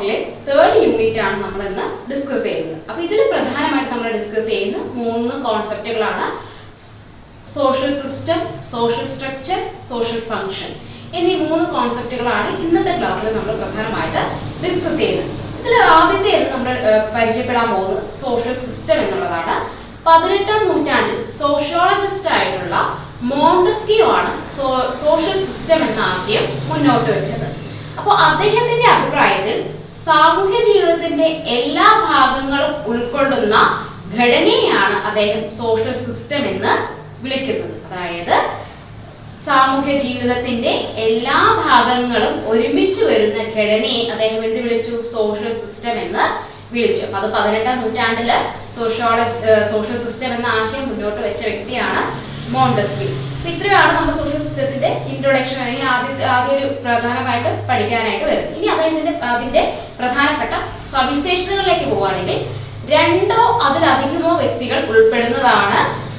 ബ്ലോക്കിലെ third unit ആണ് നമ്മൾ ഇന്ന് ഡിസ്കസ് ചെയ്യുന്നത്. അപ്പൊ ഇതിൽ പ്രധാനമായിട്ട് നമ്മൾ ഡിസ്കസ് ചെയ്യുന്ന മൂന്ന് കോൺസെപ്റ്റുകളാണ് social system social structure social function എന്നീ മൂന്ന് കോൺസെപ്റ്റുകളാണ് ഇന്നത്തെ ക്ലാസ്സിൽ നമ്മൾ പ്രധാനമായിട്ട് ഡിസ്കസ് ചെയ്യുന്നത്. ഇതിൽ ആദ്യത്തെ നമ്മൾ പരിചയപ്പെടാൻ പോകുന്നത് സോഷ്യൽ സിസ്റ്റം എന്നുള്ളതാണ്. പതിനെട്ടാം നൂറ്റാണ്ടിൽ സോഷ്യോളജിസ്റ്റ് ആയിട്ടുള്ള മോണ്ടസ്കിയോ ആണ് സോഷ്യൽ സിസ്റ്റം എന്ന ആശയം മുന്നോട്ട് വെച്ചത്. അപ്പോൾ അദ്ദേഹത്തിന്റെ അഭിപ്രായത്തിൽ സാമൂഹ്യ ജീവിതത്തിന്റെ എല്ലാ ഭാഗങ്ങളും ഉൾക്കൊള്ളുന്ന ഘടനയാണ് അദ്ദേഹം സോഷ്യൽ സിസ്റ്റം എന്ന് വിളിക്കുന്നത്. അതായത് സാമൂഹ്യ ജീവിതത്തിന്റെ എല്ലാ ഭാഗങ്ങളും ഒരുമിച്ച് വരുന്ന ഘടനയെ അദ്ദേഹം എന്ത് വിളിച്ചു? സോഷ്യൽ സിസ്റ്റം എന്ന് വിളിച്ചു. അപ്പൊ അത് പതിനെട്ടാം നൂറ്റാണ്ടിൽ സോഷ്യോളജി സോഷ്യൽ സിസ്റ്റം എന്ന ആശയം മുന്നോട്ട് വെച്ച വ്യക്തിയാണ് മോണ്ടസ്ക്യൂ അപ്പൊ ഇത്രയാണ് നമ്മുടെ സോഷ്യൽ സിസ്റ്റത്തിന്റെ ഇൻട്രൊഡക്ഷൻ അല്ലെങ്കിൽ ആദ്യ ആദ്യ ഒരു പ്രധാനമായിട്ട് പഠിക്കാനായിട്ട് വരുന്നത്. ഇനി അദ്ദേഹത്തിന്റെ അതിന്റെ പ്രധാനപ്പെട്ട സവിശേഷതകളിലേക്ക് പോവുകയാണെങ്കിൽ രണ്ടോ അതിലധികമോ വ്യക്തികൾ ഉൾപ്പെടുന്നതാണ്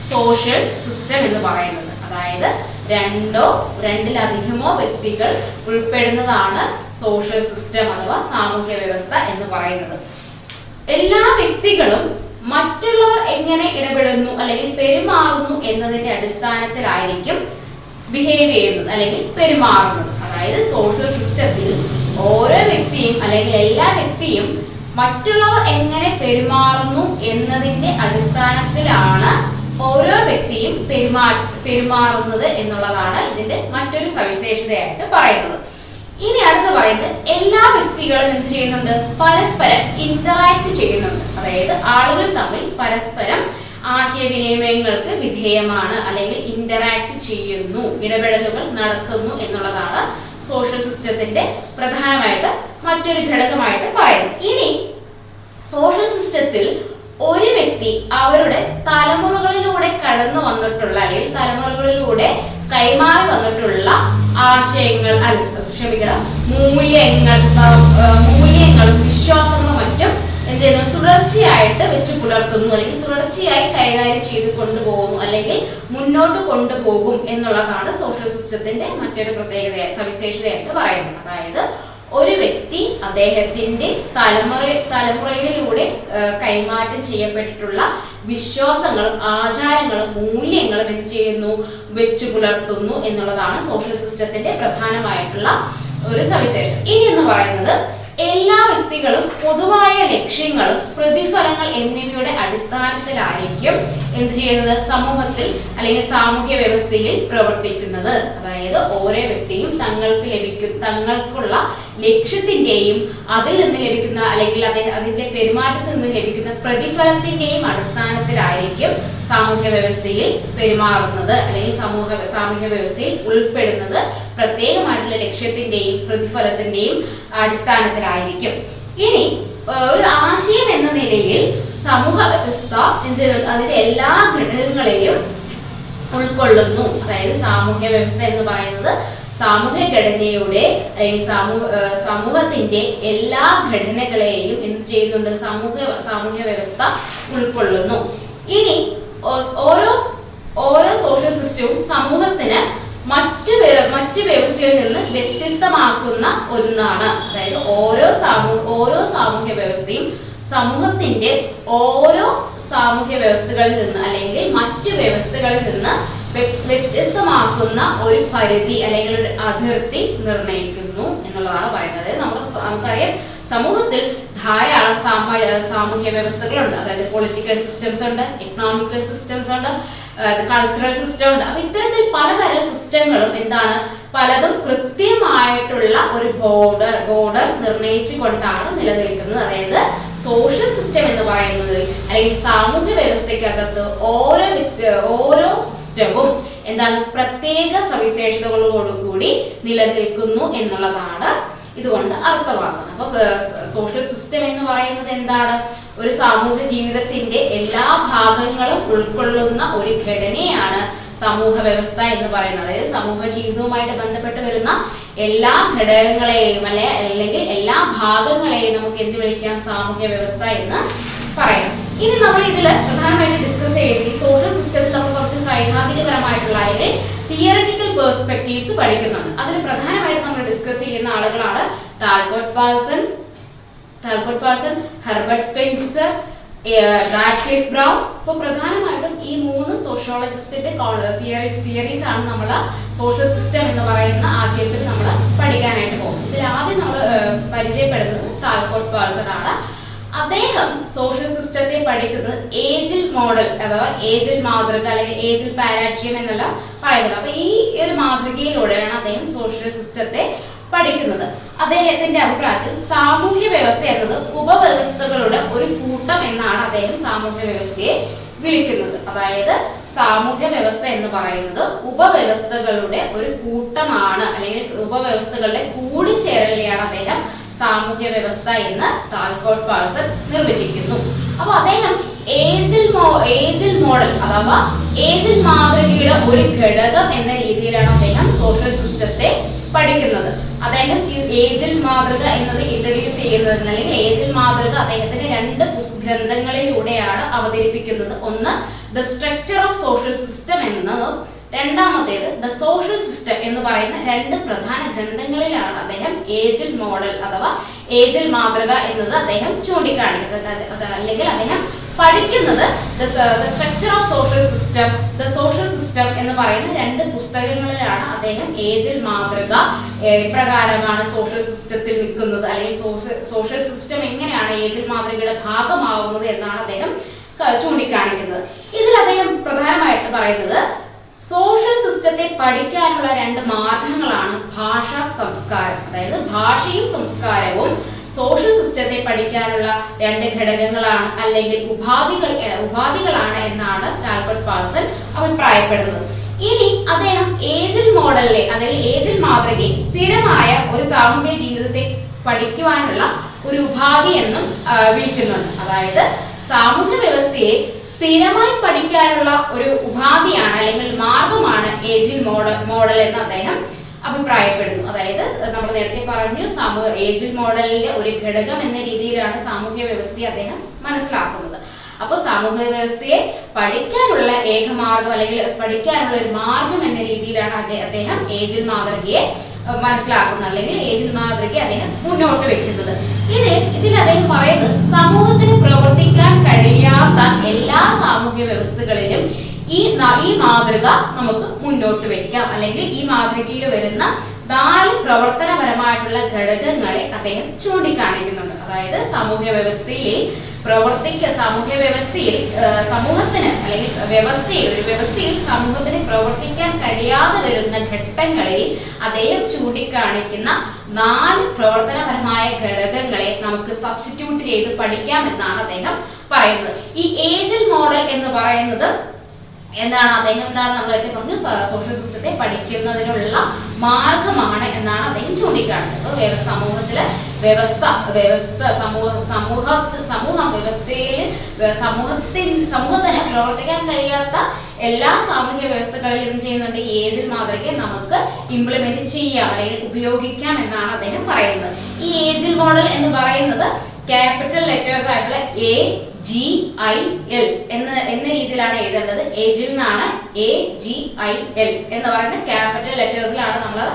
സോഷ്യൽ സിസ്റ്റം എന്ന് പറയുന്നത്. അതായത് രണ്ടോ രണ്ടിലധികമോ വ്യക്തികൾ ഉൾപ്പെടുന്നതാണ് സോഷ്യൽ സിസ്റ്റം അഥവാ സാമൂഹ്യ വ്യവസ്ഥ എന്ന് പറയുന്നത്. എല്ലാ വ്യക്തികളും മറ്റുള്ളവർ എങ്ങനെ ഇടപെടുന്നു അല്ലെങ്കിൽ പെരുമാറുന്നു എന്നതിന്റെ അടിസ്ഥാനത്തിലായിരിക്കും ബിഹേവ് ചെയ്യുന്നത് അല്ലെങ്കിൽ പെരുമാറുന്നത്. അതായത് സോഷ്യൽ സിസ്റ്റത്തിൽ ഓരോ വ്യക്തിയും അല്ലെങ്കിൽ എല്ലാ വ്യക്തിയും മറ്റുള്ളവർ എങ്ങനെ പെരുമാറുന്നു എന്നതിന്റെ അടിസ്ഥാനത്തിലാണ് ഓരോ വ്യക്തിയും പെരുമാ പെരുമാറുന്നത് എന്നുള്ളതാണ് ഇതിന്റെ മറ്റൊരു സവിശേഷതയായിട്ട് പറയുന്നത്. ഇനി അടുത്ത് പറയുന്നത് എല്ലാ വ്യക്തികളും എന്ത് ചെയ്യുന്നുണ്ട്? പരസ്പരം ഇന്ററാക്ട് ചെയ്യുന്നുണ്ട്. അതായത് ആളുകൾ തമ്മിൽ പരസ്പരം ആശയവിനിമയങ്ങൾക്ക് വിധേയമാണ് അല്ലെങ്കിൽ ഇന്ററാക്ട് ചെയ്യുന്നു ഇടപെടലുകൾ നടത്തുന്നു എന്നുള്ളതാണ് സോഷ്യൽ സിസ്റ്റത്തിന്റെ പ്രധാനമായിട്ട് മറ്റൊരു ഘടകമായിട്ട് പറയുന്നത്. ഇനി സോഷ്യൽ സിസ്റ്റത്തിൽ ഒരു വ്യക്തി അവരുടെ തലമുറകളിലൂടെ കടന്നു വന്നിട്ടുള്ള അല്ലെങ്കിൽ തലമുറകളിലൂടെ കൈമാറി വന്നിട്ടുള്ള ആശയങ്ങൾ ക്ഷമിക്കണം മൂല്യങ്ങൾ മൂല്യങ്ങളും വിശ്വാസങ്ങളും മറ്റും എന്ത് ചെയ്യുന്നു? തുടർച്ചയായിട്ട് വെച്ച് പുലർത്തുന്നു. അല്ലെങ്കിൽ തുടർച്ചയായി കൈകാര്യം ചെയ്ത് കൊണ്ടുപോകുന്നു. അല്ലെങ്കിൽ മുന്നോട്ട് കൊണ്ടുപോകും എന്നുള്ളതാണ് സോഷ്യൽ സിസ്റ്റത്തിന്റെ മറ്റൊരു പ്രത്യേകതയായി സവിശേഷതയായിട്ട് പറയുന്നത്. അതായത് ഒരു വ്യക്തി അദ്ദേഹത്തിന്റെ തലമുറ തലമുറയിലൂടെ കൈമാറ്റം ചെയ്യപ്പെട്ടിട്ടുള്ള വിശ്വാസങ്ങളും ആചാരങ്ങളും മൂല്യങ്ങളും എന്ത് ചെയ്യുന്നു? വെച്ചു പുലർത്തുന്നു എന്നുള്ളതാണ് സോഷ്യൽ സിസ്റ്റത്തിന്റെ പ്രധാനമായിട്ടുള്ള ഒരു സവിശേഷത. ഇനി എന്ന് പറയുന്നത് എല്ലാ വ്യക്തികളും പൊതുവായ ലക്ഷ്യങ്ങളും പ്രതിഫലങ്ങൾ എന്നിവയുടെ അടിസ്ഥാനത്തിലായിരിക്കും എന്ത് ചെയ്യുന്നത്? സമൂഹത്തിൽ അല്ലെങ്കിൽ സാമൂഹ്യ വ്യവസ്ഥയിൽ പ്രവർത്തിക്കുന്നത്. അതായത് ഓരോ വ്യക്തിയും തങ്ങൾക്ക് ലഭിക്കും തങ്ങൾക്കുള്ള ലക്ഷ്യത്തിന്റെയും അതിൽ നിന്ന് ലഭിക്കുന്ന അല്ലെങ്കിൽ അദ്ദേഹം അതിന്റെ പെരുമാറ്റത്തിൽ നിന്ന് ലഭിക്കുന്ന പ്രതിഫലത്തിന്റെയും അടിസ്ഥാനത്തിലായിരിക്കും സാമൂഹ്യ വ്യവസ്ഥയിൽ പെരുമാറുന്നത്. അല്ലെങ്കിൽ സമൂഹ സാമൂഹ്യ വ്യവസ്ഥയിൽ ഉൾപ്പെടുന്നത് പ്രത്യേകമായിട്ടുള്ള ലക്ഷ്യത്തിന്റെയും പ്രതിഫലത്തിന്റെയും അടിസ്ഥാനത്തിലായിരിക്കും. ഇനി ഒരു ആശയം എന്ന നിലയിൽ സമൂഹ വ്യവസ്ഥ അതിന്റെ എല്ലാ ഘടകങ്ങളെയും ഉൾക്കൊള്ളുന്നു. അതായത് സാമൂഹ്യ വ്യവസ്ഥ എന്ന് പറയുന്നത് സാമൂഹ്യ ഘടനയുടെ സമൂഹ സമൂഹത്തിന്റെ എല്ലാ ഘടനകളെയും എന്ത് ചെയ്യുന്നുണ്ട് സമൂഹ സാമൂഹ്യ വ്യവസ്ഥ ഉൾക്കൊള്ളുന്നു. ഇനി ഓരോ ഓരോ സോഷ്യൽ സിസ്റ്റവും സമൂഹത്തിന് മറ്റു മറ്റു വ്യവസ്ഥകളിൽ നിന്ന് വ്യത്യസ്തമാക്കുന്ന ഒന്നാണ്. അതായത് ഓരോ സാമൂ ഓരോ സാമൂഹ്യ വ്യവസ്ഥയും സമൂഹത്തിന്റെ ഓരോ സാമൂഹ്യ വ്യവസ്ഥകളിൽ നിന്ന് അല്ലെങ്കിൽ മറ്റു വ്യവസ്ഥകളിൽ നിന്ന് വ്യത്യസ്തമാക്കുന്ന ഒരു പരിധി അല്ലെങ്കിൽ ഒരു അതിർത്തി നിർണയിക്കുന്നു എന്നുള്ളതാണ് പറയുന്നത്. നമ്മുടെ നമുക്കറിയാം സമൂഹത്തിൽ ധാരാളം സാമൂഹ്യ വ്യവസ്ഥകളുണ്ട്. അതായത് പൊളിറ്റിക്കൽ സിസ്റ്റംസ് ഉണ്ട് എക്കണോമിക്കൽ സിസ്റ്റംസ് ഉണ്ട് കൾച്ചറൽ സിസ്റ്റം ഉണ്ട്. അപ്പൊ ഇത്തരത്തിൽ പലതരം സിസ്റ്റങ്ങളും എന്താണ് പലതും കൃത്യമായിട്ടുള്ള ഒരു ബോർഡർ ബോർഡർ നിർണയിച്ചു കൊണ്ടാണ് നിലനിൽക്കുന്നത്. അതായത് സോഷ്യൽ സിസ്റ്റം എന്ന് പറയുന്നത് അല്ലെങ്കിൽ സാമൂഹ്യ വ്യവസ്ഥയ്ക്കകത്ത് ഓരോ വ്യക്തി ഓരോ സിസ്റ്റവും എന്താണ് പ്രത്യേക സവിശേഷതകളോടുകൂടി നിലനിൽക്കുന്നു എന്നുള്ളതാണ് ഇതുകൊണ്ട് അർത്ഥമാക്കുന്നത് അപ്പൊ സോഷ്യൽ സിസ്റ്റം എന്ന് പറയുന്നത് എന്താണ്? ഒരു സാമൂഹ്യ ജീവിതത്തിന്റെ എല്ലാ ഭാഗങ്ങളും ഉൾക്കൊള്ളുന്ന ഒരു ഘടനയാണ് സമൂഹ വ്യവസ്ഥ എന്ന് പറയുന്നത്. അതായത് സമൂഹ ജീവിതവുമായിട്ട് ബന്ധപ്പെട്ട് വരുന്ന എല്ലാ ഘടകങ്ങളെയും അല്ലെ അല്ലെങ്കിൽ എല്ലാ ഭാഗങ്ങളെയും നമുക്ക് എന്ത് വിളിക്കാം? സാമൂഹ്യ വ്യവസ്ഥ എന്ന് പറയാം ഇനി നമ്മൾ ഇതിൽ പ്രധാനമായിട്ട് ഡിസ്കസ് ചെയ്യുന്നത് ഈ സോഷ്യൽ സിസ്റ്റത്തിൽ നമ്മൾ കുറച്ച് സൈദ്ധാന്തികപരമായിട്ടുള്ള അല്ലെങ്കിൽ തിയററ്റിക്കൽ പേഴ്സ്പെക്റ്റീവ്സ് പഠിക്കുന്നുണ്ട്. അതിൽ പ്രധാനമായിട്ട് നമ്മൾ ഡിസ്കസ് ചെയ്യുന്ന ആളുകളാണ് Talcott Parson Talcott Parson Herbert Spencer Radcliffe Brown അപ്പോൾ പ്രധാനമായിട്ടും ഈ മൂന്ന് സോഷ്യോളജിസ്റ്റിന്റെ തിയറി തിയറീസ് ആണ് നമ്മൾ സോഷ്യൽ സിസ്റ്റം എന്ന് പറയുന്ന ആശയത്തിൽ നമ്മൾ പഠിക്കാനായിട്ട് പോകും ഇതിൽ ആദ്യം നമ്മൾ പരിചയപ്പെടുന്നത് താൽക്കോട്ട് പാൾസൺ ആണ്. അദ്ദേഹം സോഷ്യൽ സിസ്റ്റത്തെ പഠിക്കുന്നത് ഏജിൽ മോഡൽ അഥവാ ഏജിൽ മാതൃക അല്ലെങ്കിൽ ഏജിൽ പാരാട്രിയം എന്നുള്ള പറയുന്നത്. അപ്പൊ ഈ ഒരു മാതൃകയിലൂടെയാണ് അദ്ദേഹം സോഷ്യൽ സിസ്റ്റത്തെ പഠിക്കുന്നത്. അദ്ദേഹത്തിന്റെ അഭിപ്രായത്തിൽ സാമൂഹ്യ വ്യവസ്ഥ എന്നത് ഉപവ്യവസ്ഥകളുടെ ഒരു കൂട്ടം എന്നാണ് അദ്ദേഹം സാമൂഹ്യ വ്യവസ്ഥയെ വിളിക്കുന്നത്. അതായത് സാമൂഹ്യ വ്യവസ്ഥ എന്ന് പറയുന്നത് ഉപവ്യവസ്ഥകളുടെ ഒരു കൂട്ടമാണ് അല്ലെങ്കിൽ ഉപവ്യവസ്ഥകളുടെ കൂടിച്ചേരലിനെയാണ് അദ്ദേഹം സാമൂഹ്യ വ്യവസ്ഥ എന്ന് താൽക്കോട്ട് പാഴ്സൺ നിർവചിക്കുന്നു. അപ്പൊ അദ്ദേഹം ഏജിൽ ഏജിൽ മോഡൽ അഥവാ ഏജിൽ മാതൃകയുടെ ഒരു ഘടകം എന്ന രീതിയിലാണ് അദ്ദേഹം സോഷ്യൽ സിസ്റ്റത്തെ പഠിക്കുന്നത്. അദ്ദേഹം ഈ ഏജിൽ മാതൃക എന്നത് ഇൻട്രൊഡ്യൂസ് ചെയ്യുന്നത് അല്ലെങ്കിൽ ഏജിൽ മാതൃക അദ്ദേഹത്തിന്റെ രണ്ട് ഗ്രന്ഥങ്ങളിലൂടെയാണ് അവതരിപ്പിക്കുന്നത്. ഒന്ന് the structure of social system എന്നതും രണ്ടാമത്തേത് ദ സോഷ്യൽ സിസ്റ്റം എന്ന് പറയുന്ന രണ്ട് പ്രധാന ഗ്രന്ഥങ്ങളിലാണ് അദ്ദേഹം ഏജിൽ മോഡൽ അഥവാ ഏജിൽ മാതൃക എന്നത് അദ്ദേഹം ചൂണ്ടിക്കാണിക്കുന്നത്. അല്ലെങ്കിൽ അദ്ദേഹം പഠിക്കുന്നത് the structure of social system the social system എന്ന് പറയുന്ന രണ്ട് പുസ്തകങ്ങളിലാണ് അദ്ദേഹം ഏജിൽ മാതൃക പ്രകാരമാണ് സോഷ്യൽ സിസ്റ്റത്തിൽ നിൽക്കുന്നത്. അല്ലെങ്കിൽ സോഷ്യൽ സിസ്റ്റം എങ്ങനെയാണ് ഏജിൽ മാതൃകയുടെ ഭാഗമാവുന്നത് എന്നാണ് അദ്ദേഹം ചൂണ്ടിക്കാണിക്കുന്നത്. ഇതിൽ അദ്ദേഹം പ്രധാനമായിട്ട് പറയുന്നത് സോഷ്യൽ സിസ്റ്റത്തെ പഠിക്കാനുള്ള രണ്ട് മാർഗങ്ങളാണ് ഭാഷ സംസ്കാരം. അതായത് ഭാഷയും സംസ്കാരവും സോഷ്യൽ സിസ്റ്റത്തെ പഠിക്കാനുള്ള രണ്ട് ഘടകങ്ങളാണ് അല്ലെങ്കിൽ ഉപാധികൾ ഉപാധികളാണ് എന്നാണ് സ്റ്റാൽബർട്ട് പാസൻ അഭിപ്രായപ്പെടുന്നത്. ഇനി അദ്ദേഹം ഏജിൽ മോഡലിലെ അല്ലെങ്കിൽ ഏജിൽ മാതൃകയിൽ സ്ഥിരമായ ഒരു സാമൂഹിക ജീവിതത്തെ പഠിക്കുവാനുള്ള ഒരു ഉപാധി എന്നും വിളിക്കുന്നുണ്ട്. അതായത് സാമൂഹ്യ വ്യവസ്ഥയെ സ്ഥിരമായി പഠിക്കാനുള്ള ഒരു ഉപാധിയാണ് അല്ലെങ്കിൽ മാർഗമാണ് ഏജിൽ മോഡൽ മോഡൽ എന്ന് അദ്ദേഹം അഭിപ്രായപ്പെടുന്നു. അതായത് നമ്മൾ നേരത്തെ പറഞ്ഞു സമൂഹ ഏജിൽ മോഡലിന്റെ ഒരു ഘടകം എന്ന രീതിയിലാണ് സാമൂഹ്യ വ്യവസ്ഥയെ അദ്ദേഹം മനസ്സിലാക്കുന്നത്. അപ്പോൾ സാമൂഹ്യ വ്യവസ്ഥയെ പഠിക്കാനുള്ള ഏക മാർഗം അല്ലെങ്കിൽ പഠിക്കാനുള്ള ഒരു മാർഗം എന്ന രീതിയിലാണ് അദ്ദേഹം ഏജിൽ മാതൃകയെ മനസ്സിലാക്കുന്നത് അല്ലെങ്കിൽ ഏജിൽ മാതൃക അദ്ദേഹം മുന്നോട്ട് വെക്കുന്നത്. ഇത് ഇതിൽ അദ്ദേഹം പറയുന്നത് സമൂഹത്തിന് പ്രവർത്തിക്കാൻ കഴിയാത്ത എല്ലാ സാമൂഹ്യ വ്യവസ്ഥകളിലും ഈ ഈ മാതൃക നമുക്ക് മുന്നോട്ട് വെക്കാം. അല്ലെങ്കിൽ ഈ മാതൃകയിൽ വരുന്ന നാല് പ്രവർത്തനപരമായിട്ടുള്ള ഘടകങ്ങളെ അദ്ദേഹം ചൂണ്ടിക്കാണിക്കുന്നുണ്ട്. അതായത് സാമൂഹ്യ വ്യവസ്ഥയിൽ പ്രവർത്തിക്ക സാമൂഹ്യ വ്യവസ്ഥയിൽ സമൂഹത്തിന് അല്ലെങ്കിൽ വ്യവസ്ഥയിൽ ഒരു വ്യവസ്ഥയിൽ സമൂഹത്തിന് പ്രവർത്തിക്കാൻ കഴിയാതെ വരുന്ന ഘട്ടങ്ങളിൽ അദ്ദേഹം ചൂണ്ടിക്കാണിക്കുന്ന നാല് പ്രവർത്തനപരമായ ഘടകങ്ങളെ നമുക്ക് സബ്സ്റ്റിറ്റ്യൂട്ട് ചെയ്ത് പഠിക്കാം എന്നാണ് അദ്ദേഹം പറയുന്നത്. ഈ ഏജൽ മോഡൽ എന്ന് പറയുന്നത് എന്താണ് അദ്ദേഹം എന്താണ് നമ്മൾ എടുത്ത് പറഞ്ഞു? സോഷ്യൽ സിസ്റ്റത്തെ പഠിക്കുന്നതിനുള്ള മാർഗമാണ് എന്നാണ് അദ്ദേഹം ചൂണ്ടിക്കാണിച്ചത്. വ്യവ സമൂഹത്തിൽ വ്യവസ്ഥ വ്യവസ്ഥ സമൂഹ സമൂഹ സമൂഹം വ്യവസ്ഥയിൽ സമൂഹത്തിൽ സമൂഹത്തിന് പ്രവർത്തിക്കാൻ കഴിയാത്ത എല്ലാ സാമൂഹ്യ വ്യവസ്ഥകളിലും എന്ത് ചെയ്യുന്നുണ്ട്? ഏജിൽ മാതൃകയെ നമുക്ക് ഇംപ്ലിമെന്റ് ചെയ്യാം അല്ലെങ്കിൽ ഉപയോഗിക്കാം എന്നാണ് അദ്ദേഹം പറയുന്നത്. ഈ ഏജിൽ മോഡൽ എന്ന് പറയുന്നത് ക്യാപിറ്റൽ ലെറ്റേഴ്സ് ആയിട്ടുള്ള എ ജി ഐ എൽ എന്ന എന്ന രീതിയിലാണ് എഴുതേണ്ടത്. ഏജിൽ നിന്നാണ് എ ജി ഐ എൽ എന്ന് പറയുന്ന ക്യാപിറ്റൽ ലെറ്റേഴ്സിലാണ് നമ്മൾ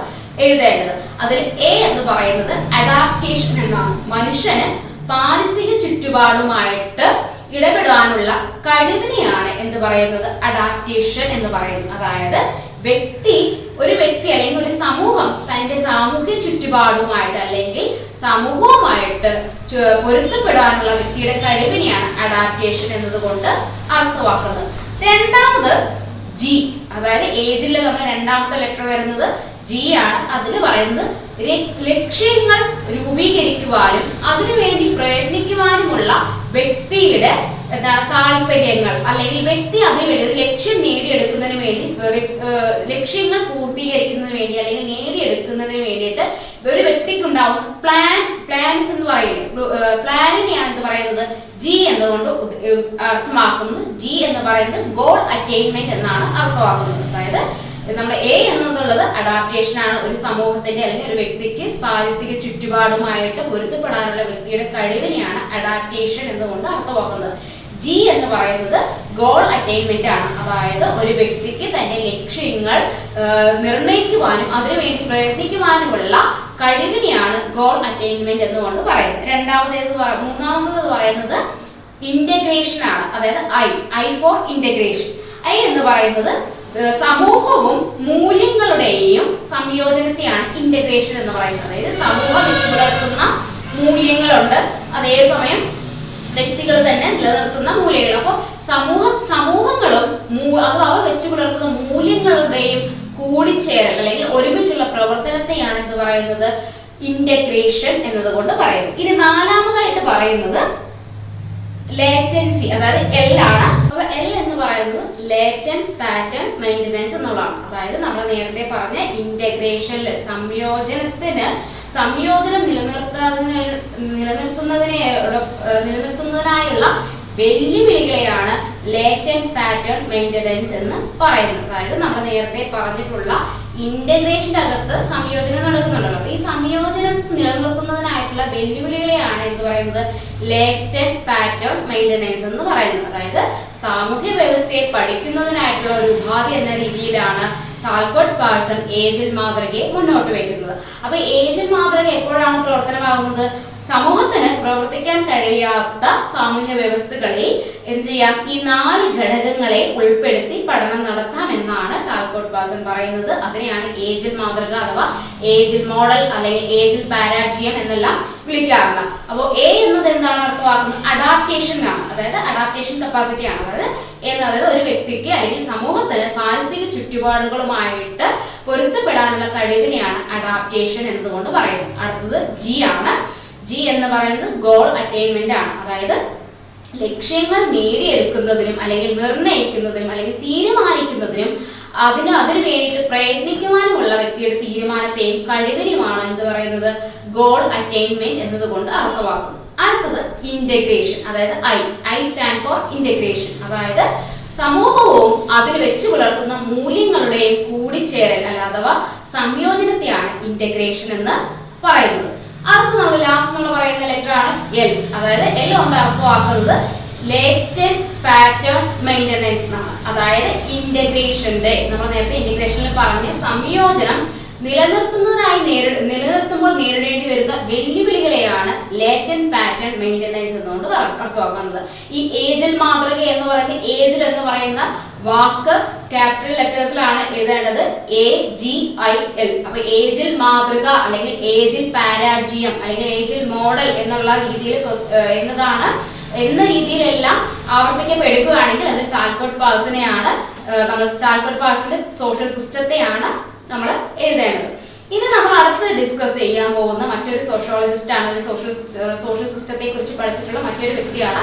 എഴുതേണ്ടത്. അതിൽ എ എന്ന് പറയുന്നത് അഡാപ്റ്റേഷൻ എന്നാണ്. മനുഷ്യന് പാരിസ്ഥിതിക ചുറ്റുപാടുമായിട്ട് ഇടപെടാനുള്ള കഴിവിനെയാണ് എന്ന് പറയുന്നത് അഡാപ്റ്റേഷൻ എന്ന് പറയുന്നത്. അതായത് വ്യക്തി ഒരു വ്യക്തി അല്ലെങ്കിൽ ഒരു സമൂഹം തന്റെ സാമൂഹ്യ ചുറ്റുപാടുമായിട്ട് അല്ലെങ്കിൽ സമൂഹവുമായിട്ട് പൊരുത്തപ്പെടാനുള്ള വ്യക്തിയുടെ കഴിവിനെയാണ് അഡാപ്റ്റേഷൻ എന്നതുകൊണ്ട് അർത്ഥമാക്കുന്നത്. രണ്ടാമത് ജി അതായത് ഏജിൽ നമ്മുടെ രണ്ടാമത്തെ ലെറ്റർ വരുന്നത് ജി ആണ്. അതിൽ പറയുന്നത് ലക്ഷ്യങ്ങൾ രൂപീകരിക്കുവാനും അതിനുവേണ്ടി പ്രയത്നിക്കുവാനുമുള്ള വ്യക്തിയുടെ എന്താണ് താല്പര്യങ്ങൾ അല്ലെങ്കിൽ വ്യക്തി അതിനുവേണ്ടി ഒരു ലക്ഷ്യം നേടിയെടുക്കുന്നതിന് വേണ്ടി ലക്ഷ്യങ്ങൾ പൂർത്തീകരിക്കുന്നതിന് വേണ്ടി അല്ലെങ്കിൽ നേടിയെടുക്കുന്നതിന് വേണ്ടിയിട്ട് ഒരു വ്യക്തിക്ക് ഉണ്ടാവും പ്ലാൻ പ്ലാൻ എന്ന് പറയുന്നത് പ്ലാനിനെയാണ് എന്ന് പറയുന്നത് ജി എന്നതുകൊണ്ട് ഉദ്ദ- അർത്ഥമാക്കുന്നത് ജി എന്ന് പറയുന്നത് ഗോൾ അറ്റൈൻമെന്റ് എന്നാണ് അർത്ഥമാക്കുന്നത്. അതായത് നമ്മുടെ എ എന്നുള്ളത് അഡാപ്റ്റേഷൻ ആണ്. ഒരു സമൂഹത്തിന്റെ അല്ലെങ്കിൽ ഒരു വ്യക്തിക്ക് പാരിസ്ഥിതിക ചുറ്റുപാടുമായിട്ട് പൊരുത്തപ്പെടാനുള്ള വ്യക്തിയുടെ കഴിവിനെയാണ് അഡാപ്റ്റേഷൻ എന്നുകൊണ്ട് അർത്ഥമാക്കുന്നത്. ജി എന്ന് പറയുന്നത് ഗോൾ അറ്റൈൻമെന്റ് ആണ്. അതായത് ഒരു വ്യക്തിക്ക് തന്റെ ലക്ഷ്യങ്ങൾ നിർണയിക്കുവാനും അതിനുവേണ്ടി പ്രയത്നിക്കുവാനുമുള്ള കഴിവിനെയാണ് ഗോൾ അറ്റൈൻമെന്റ് എന്നുകൊണ്ട് പറയുന്നത്. രണ്ടാമത്തേത് മൂന്നാമത്തേത് പറയുന്നത് ഇന്റഗ്രേഷൻ ആണ്. അതായത് I I for integration I എന്ന് പറയുന്നത് സമൂഹവും മൂല്യങ്ങളുടെയും സംയോജനത്തെയാണ് ഇന്റഗ്രേഷൻ എന്ന് പറയുന്നത്. അതായത് സമൂഹം വെച്ച് പുലർത്തുന്ന മൂല്യങ്ങളുണ്ട്. അതേസമയം വ്യക്തികൾ തന്നെ നിലനിർത്തുന്ന മൂല്യങ്ങൾ. അപ്പോൾ സമൂഹ സമൂഹങ്ങളും അപ്പൊ അവ വെച്ച് പുലർത്തുന്ന മൂല്യങ്ങളുടെയും കൂടിച്ചേരൽ അല്ലെങ്കിൽ ഒരുമിച്ചുള്ള പ്രവർത്തനത്തെയാണ് എന്ന് പറയുന്നത്? ഇന്റഗ്രേഷൻ എന്നതുകൊണ്ട് പറയുന്നു ഇനി നാലാമതായിട്ട് പറയുന്നത് ലേറ്റൻസി അതായത് എൽ ആണ്. അപ്പൊ എൽ ലേറ്റൻ പാറ്റേൺ മെയിന്റനൻസ് എന്നുള്ളതാണ്. അതായത് നമ്മൾ നേരത്തെ പറഞ്ഞ ഇന്റഗ്രേഷനിൽ സംയോജനത്തിന് സംയോജനം നിലനിർത്തുന്നതിന് നിലനിർത്തുന്നതിനെ നിലനിർത്തുന്നതിനായുള്ള വെല്ലുവിളികളെയാണ് ലേറ്റൻ പാറ്റേൺ മെയിന്റനൻസ് എന്ന് പറയുന്നത്. അതായത് നമ്മൾ നേരത്തെ പറഞ്ഞിട്ടുള്ള ഇന്റഗ്രേഷന്റെ അകത്ത് സംയോജനം നടക്കുന്നുണ്ടല്ലോ. അപ്പൊ ഈ സംയോജനം നിലനിർത്തുന്നതിനായിട്ടുള്ള വെല്ലുവിളികളെയാണ് എന്ന് പറയുന്നത്? ലേറ്റഡ് പാറ്റേൺ മെയിന്റനൻസ് എന്ന് പറയുന്നത്. അതായത് സാമൂഹ്യ വ്യവസ്ഥയെ പഠിക്കുന്നതിനായിട്ടുള്ള ഒരു ഉപാധി എന്ന രീതിയിലാണ് താൽക്കോട്ട് പാഴ്സൺ ഏജൽ മാതൃകയെ മുന്നോട്ട് വയ്ക്കുന്നത് അപ്പൊ ഏജൽ മാതൃക എപ്പോഴാണ് പ്രവർത്തനമാകുന്നത്? സമൂഹത്തിന് പ്രവർത്തിക്കാൻ കഴിയാത്ത സാമൂഹ്യ വ്യവസ്ഥകളിൽ എന്ത് ചെയ്യാം? ഈ നാല് ഘടകങ്ങളെ ഉൾപ്പെടുത്തി പഠനം നടത്താം എന്നാണ് താൽക്കോട്ട് പാഴ്സൺ പറയുന്നത്. അതിനെയാണ് ഏജൽ മാതൃക അഥവാ ഏജൽ മോഡൽ അല്ലെങ്കിൽ ഏജൽ പാരാജിയം എന്നെല്ലാം വിളിക്കാറുണ്ട് അപ്പോൾ എ എന്നത് എന്താണ് അർത്ഥമാക്കുന്നത്? അഡാപ്റ്റേഷൻ ആണ്. അതായത് അഡാപ്റ്റേഷൻ കപ്പാസിറ്റി ആണ്. അതായത് എന്ന് അതായത് ഒരു വ്യക്തിക്ക് അല്ലെങ്കിൽ സമൂഹത്തിന് പാരിസ്ഥിതിക ചുറ്റുപാടുകളുമായിട്ട് പൊരുത്തപ്പെടാനുള്ള കഴിവിനെയാണ് അഡാപ്റ്റേഷൻ എന്നതുകൊണ്ട് പറയുന്നത്. അടുത്തത് ജി ആണ്. ജി എന്ന് പറയുന്നത് ഗോൾ അറ്റൈൻമെന്റ് ആണ്. അതായത് ലക്ഷ്യങ്ങൾ നേടിയെടുക്കുന്നതിനും അല്ലെങ്കിൽ നിർണയിക്കുന്നതിനും അല്ലെങ്കിൽ തീരുമാനിക്കുന്നതിനും അതിന് അതിനു വേണ്ടിയിട്ട് പ്രയത്നിക്കുവാനുമുള്ള വ്യക്തിയുടെ തീരുമാനത്തെയും കഴിവിനെയുമാണ് എന്ത് പറയുന്നത്? ഗോൾ അറ്റൈൻമെന്റ് എന്നതുകൊണ്ട് അർത്ഥമാക്കുന്നത്. അടുത്തത് ഇന്റഗ്രേഷൻ അതായത് I I stand for integration അതായത് സമൂഹവും അതിൽ വെച്ച് പുലർത്തുന്ന മൂല്യങ്ങളുടെയും കൂടിച്ചേരൽ അല്ല അഥവാ സംയോജനത്തെയാണ് ഇന്റഗ്രേഷൻ എന്ന് പറയുന്നത്. അടുത്ത നമ്മൾ ലാസ്റ്റ് നമ്മൾ പറയുന്ന ലെറ്റർ ആണ് എൽ അതായത് എൽ കൊണ്ട് അർത്ഥമാക്കുന്നത് ലേറ്റൻ പാറ്റേൺ മെയിന്റനൻസ് എന്നാണ്. അതായത് ഇന്റഗ്രേഷന്റെ നമ്മൾ നേരത്തെ ഇന്റഗ്രേഷനിൽ പറഞ്ഞ സംയോജനം നിലനിർത്തുന്നതിനായി നിലനിർത്തുമ്പോൾ നേരിടേണ്ടി വരുന്ന വെല്ലുവിളികളെയാണ് ലേറ്റൻ പാറ്റേൺ മെയിന്റനൻസ് എന്നുകൊണ്ട് അർത്ഥമാക്കുന്നത്. ഈ ഏജിൽ മാതൃക എന്ന് പറയുന്ന ഏജിൽ എന്ന് പറയുന്ന വാക്ക് ക്യാപിറ്റൽ ലെറ്റേഴ്സിലാണ് എഴുതേണ്ടത് എ ജി ഐ എൽ അപ്പൊ ഏജിൽ മാതൃക അല്ലെങ്കിൽ ഏജിൽ പാരാജിയം അല്ലെങ്കിൽ ഏജിൽ മോഡൽ എന്നുള്ള രീതിയിൽ എന്നതാണ് എന്ന രീതിയിലെല്ലാം ആവർത്തിക്കപ്പെടുകയാണെങ്കിൽ അത് കാൽക്കോട്ട് പാഴ്സിനെയാണ് നമ്മൾ കാൽക്കോട്ട് പാഴ്സിന്റെ സോഷ്യൽ സിസ്റ്റത്തെയാണ് നമ്മൾ എഴുതേണ്ടത്. ഇനി നമ്മൾ അടുത്ത് ഡിസ്കസ് ചെയ്യാൻ പോകുന്ന മറ്റൊരു സോഷ്യോളജിസ്റ്റ് ആണ്. സോഷ്യൽ സോഷ്യൽ സിസ്റ്റത്തെ കുറിച്ച് പഠിച്ചിട്ടുള്ള മറ്റൊരു വ്യക്തിയാണ്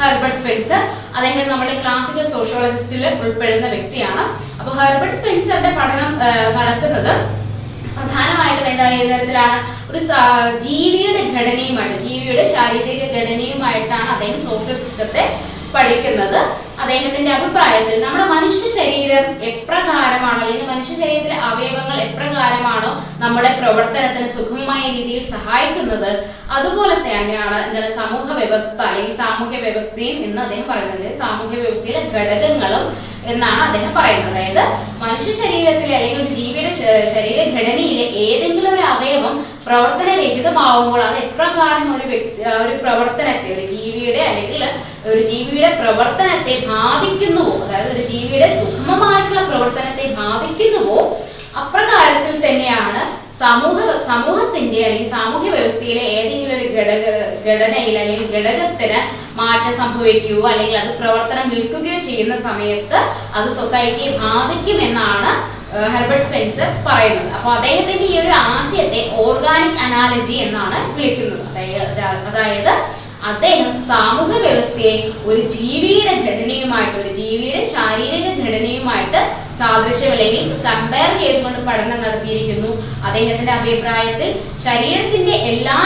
ഹെർബർട്ട് സ്പെൻസർ. അദ്ദേഹം നമ്മുടെ ക്ലാസിക്കൽ സോഷ്യോളജിസ്റ്റിൽ ഉൾപ്പെടുന്ന വ്യക്തിയാണ്. അപ്പൊ ഹെർബർട്ട് സ്പെൻസറുടെ പഠനം നടക്കുന്നത് പ്രധാനമായിട്ടും എന്താ തരത്തിലാണ്? ഒരു ജീവിയുടെ ഘടനയുമായിട്ട് ജീവിയുടെ ശാരീരിക ഘടനയുമായിട്ടാണ് അദ്ദേഹം സോഷ്യൽ സിസ്റ്റത്തെ പഠിക്കുന്നത്. അദ്ദേഹത്തിന്റെ അഭിപ്രായത്തിൽ നമ്മുടെ മനുഷ്യ ശരീരം എപ്രകാരമാണോ അല്ലെങ്കിൽ മനുഷ്യ ശരീരത്തിലെ അവയവങ്ങൾ എപ്രകാരമാണോ നമ്മുടെ പ്രവർത്തനത്തിന് സുഗമമായ രീതിയിൽ സഹായിക്കുന്നത് അതുപോലെ തന്നെയാണ് എന്താണ് സമൂഹ വ്യവസ്ഥ അല്ലെങ്കിൽ സാമൂഹ്യ വ്യവസ്ഥയും എന്ന് അദ്ദേഹം പറയുന്നത് സാമൂഹ്യ വ്യവസ്ഥയിലെ ഘടകങ്ങളും എന്നാണ് അദ്ദേഹം പറയുന്നത്. അതായത് മനുഷ്യ ശരീരത്തിലെ അല്ലെങ്കിൽ ഒരു ജീവിയുടെ ശരീരഘടനയിലെ ഏതെങ്കിലും ഒരു അവയവം പ്രവർത്തനരഹിതമാവുമ്പോൾ അത് എപ്രകാരം ഒരു വ്യക്തി ഒരു പ്രവർത്തനത്തെ ഒരു ജീവിയുടെ അല്ലെങ്കിൽ ഒരു ജീവിയുടെ പ്രവർത്തനത്തെ ബാധിക്കുന്നുവോ അതായത് ഒരു ജീവിയുടെ സുഗമമായിട്ടുള്ള പ്രവർത്തനത്തെ ബാധിക്കുന്നുവോ അപ്രകാരത്തിൽ തന്നെയാണ് സമൂഹ സമൂഹത്തിന്റെ അല്ലെങ്കിൽ സാമൂഹ്യ വ്യവസ്ഥയിലെ ഏതെങ്കിലും ഒരു ഘടക ഘടനയിൽ അല്ലെങ്കിൽ ഘടകത്തിന് മാറ്റം സംഭവിക്കുകയോ അല്ലെങ്കിൽ അത് പ്രവർത്തനം നിൽക്കുകയോ ചെയ്യുന്ന സമയത്ത് അത് സൊസൈറ്റിയെ ബാധിക്കുമെന്നാണ് ഹെർബർട്ട് സ്പെൻസർ പറയുന്നത്. അപ്പോൾ അദ്ദേഹത്തിന്റെ ഈ ഒരു ആശയത്തെ ഓർഗാനിക് അനാലജി എന്നാണ് വിളിക്കുന്നത്. അതായത് അതായത് അദ്ദേഹം സാമൂഹ്യ വ്യവസ്ഥയെ ഒരു ജീവിയുടെ ഘടനയുമായിട്ട് ഒരു ജീവിയുടെ ശാരീരിക ഘടനയുമായിട്ട് സാദൃശ്യം അല്ലെങ്കിൽ കമ്പയർ ചെയ്തുകൊണ്ട് പഠനം നടത്തിയിരിക്കുന്നു. അദ്ദേഹത്തിന്റെ അഭിപ്രായത്തിൽ ശരീരത്തിന്റെ എല്ലാ